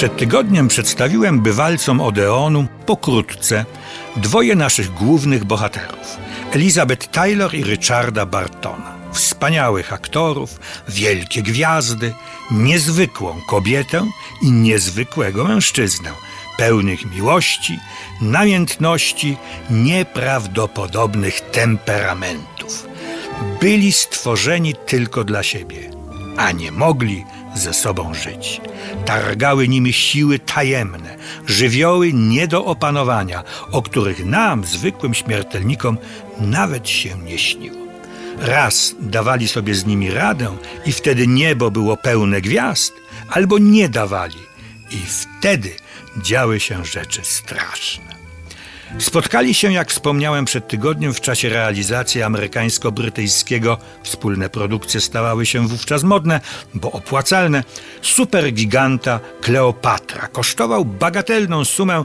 Przed tygodniem przedstawiłem bywalcom Odeonu pokrótce dwoje naszych głównych bohaterów: Elizabeth Taylor i Richarda Bartona. Wspaniałych aktorów, wielkie gwiazdy, niezwykłą kobietę i niezwykłego mężczyznę, pełnych miłości, namiętności, nieprawdopodobnych temperamentów. Byli stworzeni tylko dla siebie, a nie mogli ze sobą żyć. Targały nimi siły tajemne, żywioły nie do opanowania, o których nam, zwykłym śmiertelnikom, nawet się nie śniło. Raz dawali sobie z nimi radę i wtedy niebo było pełne gwiazd, albo nie dawali i wtedy działy się rzeczy straszne. Spotkali się, jak wspomniałem przed tygodniem, w czasie realizacji amerykańsko-brytyjskiego, wspólne produkcje stawały się wówczas modne, bo opłacalne, supergiganta Kleopatra kosztował bagatelną sumę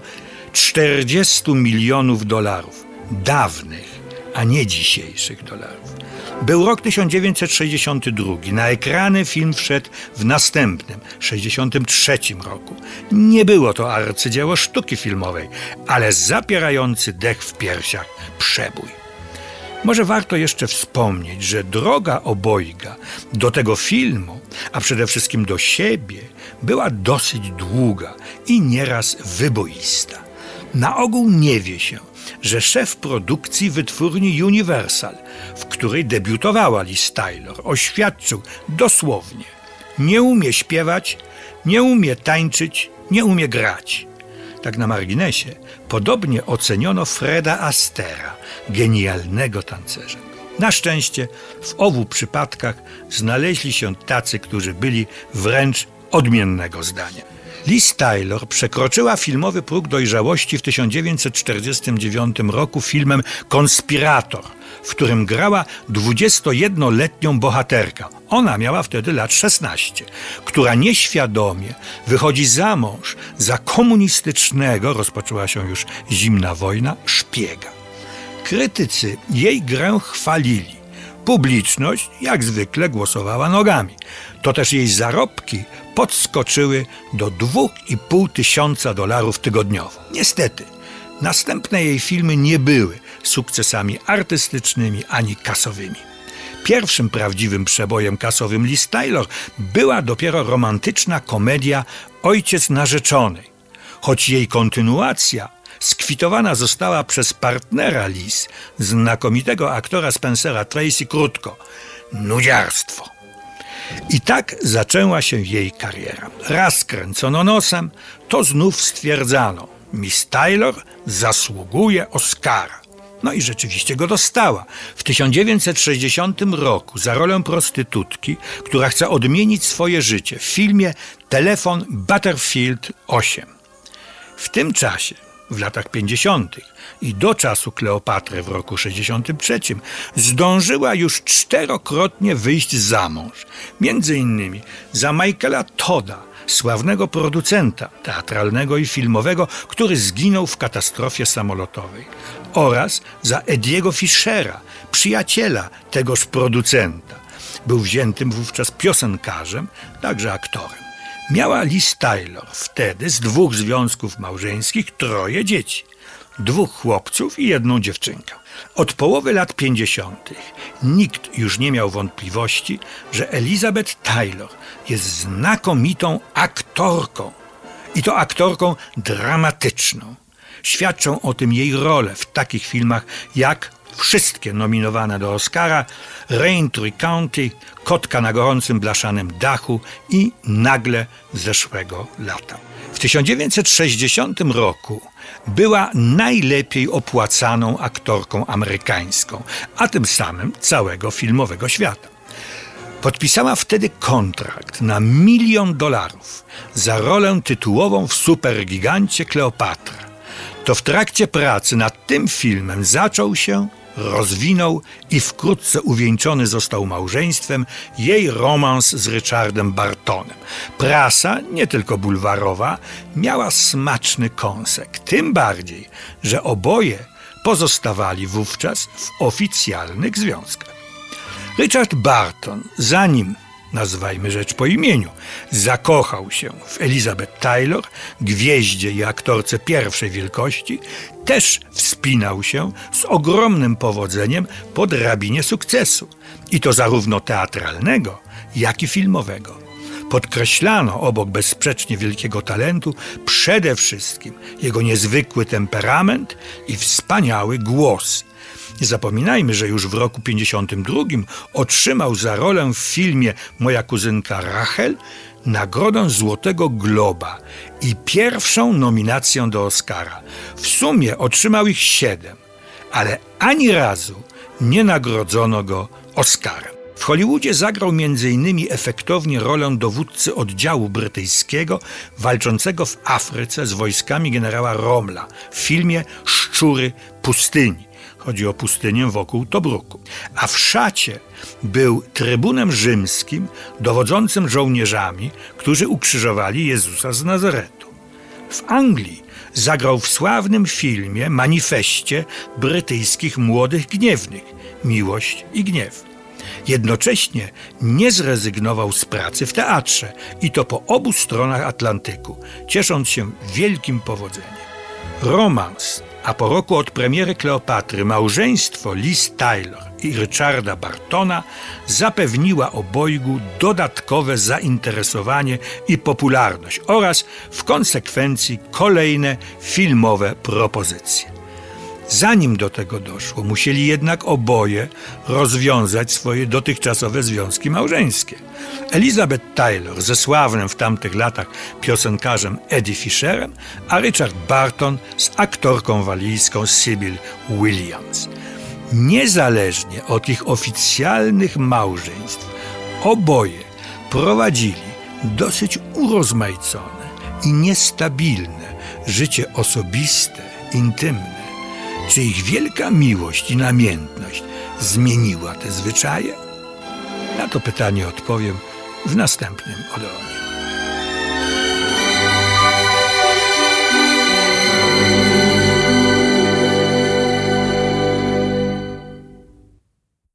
40 milionów dolarów. Dawnych, a nie dzisiejszych dolarów. Był rok 1962. Na ekrany film wszedł w następnym, 63 roku. Nie było to arcydzieło sztuki filmowej, ale zapierający dech w piersiach przebój. Może warto jeszcze wspomnieć, że droga obojga do tego filmu, a przede wszystkim do siebie, była dosyć długa i nieraz wyboista. Na ogół nie wie się, że szef produkcji wytwórni Universal, w której debiutowała Liz Taylor, oświadczył dosłownie: Nie umie śpiewać, nie umie tańczyć, nie umie grać. Tak na marginesie, podobnie oceniono Freda Astera, genialnego tancerza. Na szczęście w obu przypadkach znaleźli się tacy, którzy byli wręcz odmiennego zdania. Liz Taylor przekroczyła filmowy próg dojrzałości w 1949 roku filmem Konspirator, w którym grała 21-letnią bohaterkę. Ona miała wtedy lat 16, która nieświadomie wychodzi za mąż za komunistycznego, rozpoczęła się już zimna wojna, szpiega. Krytycy jej grę chwalili. Publiczność, jak zwykle, głosowała nogami. To też jej zarobki podskoczyły do 2,5 tysiąca dolarów tygodniowo. Niestety, następne jej filmy nie były sukcesami artystycznymi ani kasowymi. Pierwszym prawdziwym przebojem kasowym Liz Taylor była dopiero romantyczna komedia Ojciec narzeczonej, choć jej kontynuacja skwitowana została przez partnera Liz, znakomitego aktora Spencera Tracy krótko nudziarstwo. I tak zaczęła się jej kariera. Raz kręcono nosem, to znów stwierdzano, Miss Taylor zasługuje Oscara. No i rzeczywiście go dostała. W 1960 roku za rolę prostytutki, która chce odmienić swoje życie w filmie Telefon Butterfield 8. W tym czasie w latach 50. i do czasu Kleopatry w roku 63 zdążyła już czterokrotnie wyjść za mąż. Między innymi za Michaela Toda, sławnego producenta teatralnego i filmowego, który zginął w katastrofie samolotowej, oraz za Ediego Fischera, przyjaciela tegoż producenta. Był wziętym wówczas piosenkarzem, także aktorem. Miała Liz Taylor wtedy z dwóch związków małżeńskich troje dzieci. Dwóch chłopców i jedną dziewczynkę. Od połowy lat 50. nikt już nie miał wątpliwości, że Elizabeth Taylor jest znakomitą aktorką. I to aktorką dramatyczną. Świadczą o tym jej role w takich filmach jak wszystkie nominowane do Oscara, Raintree County, Kotka na gorącym blaszanym dachu i Nagle zeszłego lata. W 1960 roku była najlepiej opłacaną aktorką amerykańską, a tym samym całego filmowego świata. Podpisała wtedy kontrakt na milion dolarów za rolę tytułową w supergigancie Kleopatra. To w trakcie pracy nad tym filmem zaczął się rozwinął i wkrótce uwieńczony został małżeństwem jej romans z Richardem Bartonem. Prasa, nie tylko bulwarowa, miała smaczny kąsek, tym bardziej, że oboje pozostawali wówczas w oficjalnych związkach. Richard Barton, zanim nazwajmy rzecz po imieniu, zakochał się w Elizabeth Taylor, gwieździe i aktorce pierwszej wielkości, też wspinał się z ogromnym powodzeniem po drabinie sukcesu. I to zarówno teatralnego, jak i filmowego. Podkreślano obok bezsprzecznie wielkiego talentu przede wszystkim jego niezwykły temperament i wspaniały głos. Nie zapominajmy, że już w roku 52 otrzymał za rolę w filmie Moja kuzynka Rachel nagrodę Złotego Globa i pierwszą nominację do Oscara. W sumie otrzymał ich siedem, ale ani razu nie nagrodzono go Oscarem. W Hollywoodzie zagrał m.in. efektownie rolę dowódcy oddziału brytyjskiego walczącego w Afryce z wojskami generała Romla w filmie Szczury pustyni. Chodzi o pustynię wokół Tobruku. A w szacie był trybunem rzymskim dowodzącym żołnierzami, którzy ukrzyżowali Jezusa z Nazaretu. W Anglii zagrał w sławnym filmie, manifestie brytyjskich młodych gniewnych Miłość i gniew. Jednocześnie nie zrezygnował z pracy w teatrze i to po obu stronach Atlantyku, ciesząc się wielkim powodzeniem. Romans, a po roku od premiery Kleopatry małżeństwo Liz Taylor i Richarda Bartona zapewniła obojgu dodatkowe zainteresowanie i popularność oraz w konsekwencji kolejne filmowe propozycje. Zanim do tego doszło, musieli jednak oboje rozwiązać swoje dotychczasowe związki małżeńskie. Elizabeth Taylor ze sławnym w tamtych latach piosenkarzem Eddie Fisherem, a Richard Barton z aktorką walijską Sybil Williams. Niezależnie od ich oficjalnych małżeństw, oboje prowadzili dosyć urozmaicone i niestabilne życie osobiste, intymne. Czy ich wielka miłość i namiętność zmieniła te zwyczaje? Na to pytanie odpowiem w następnym Odeonie.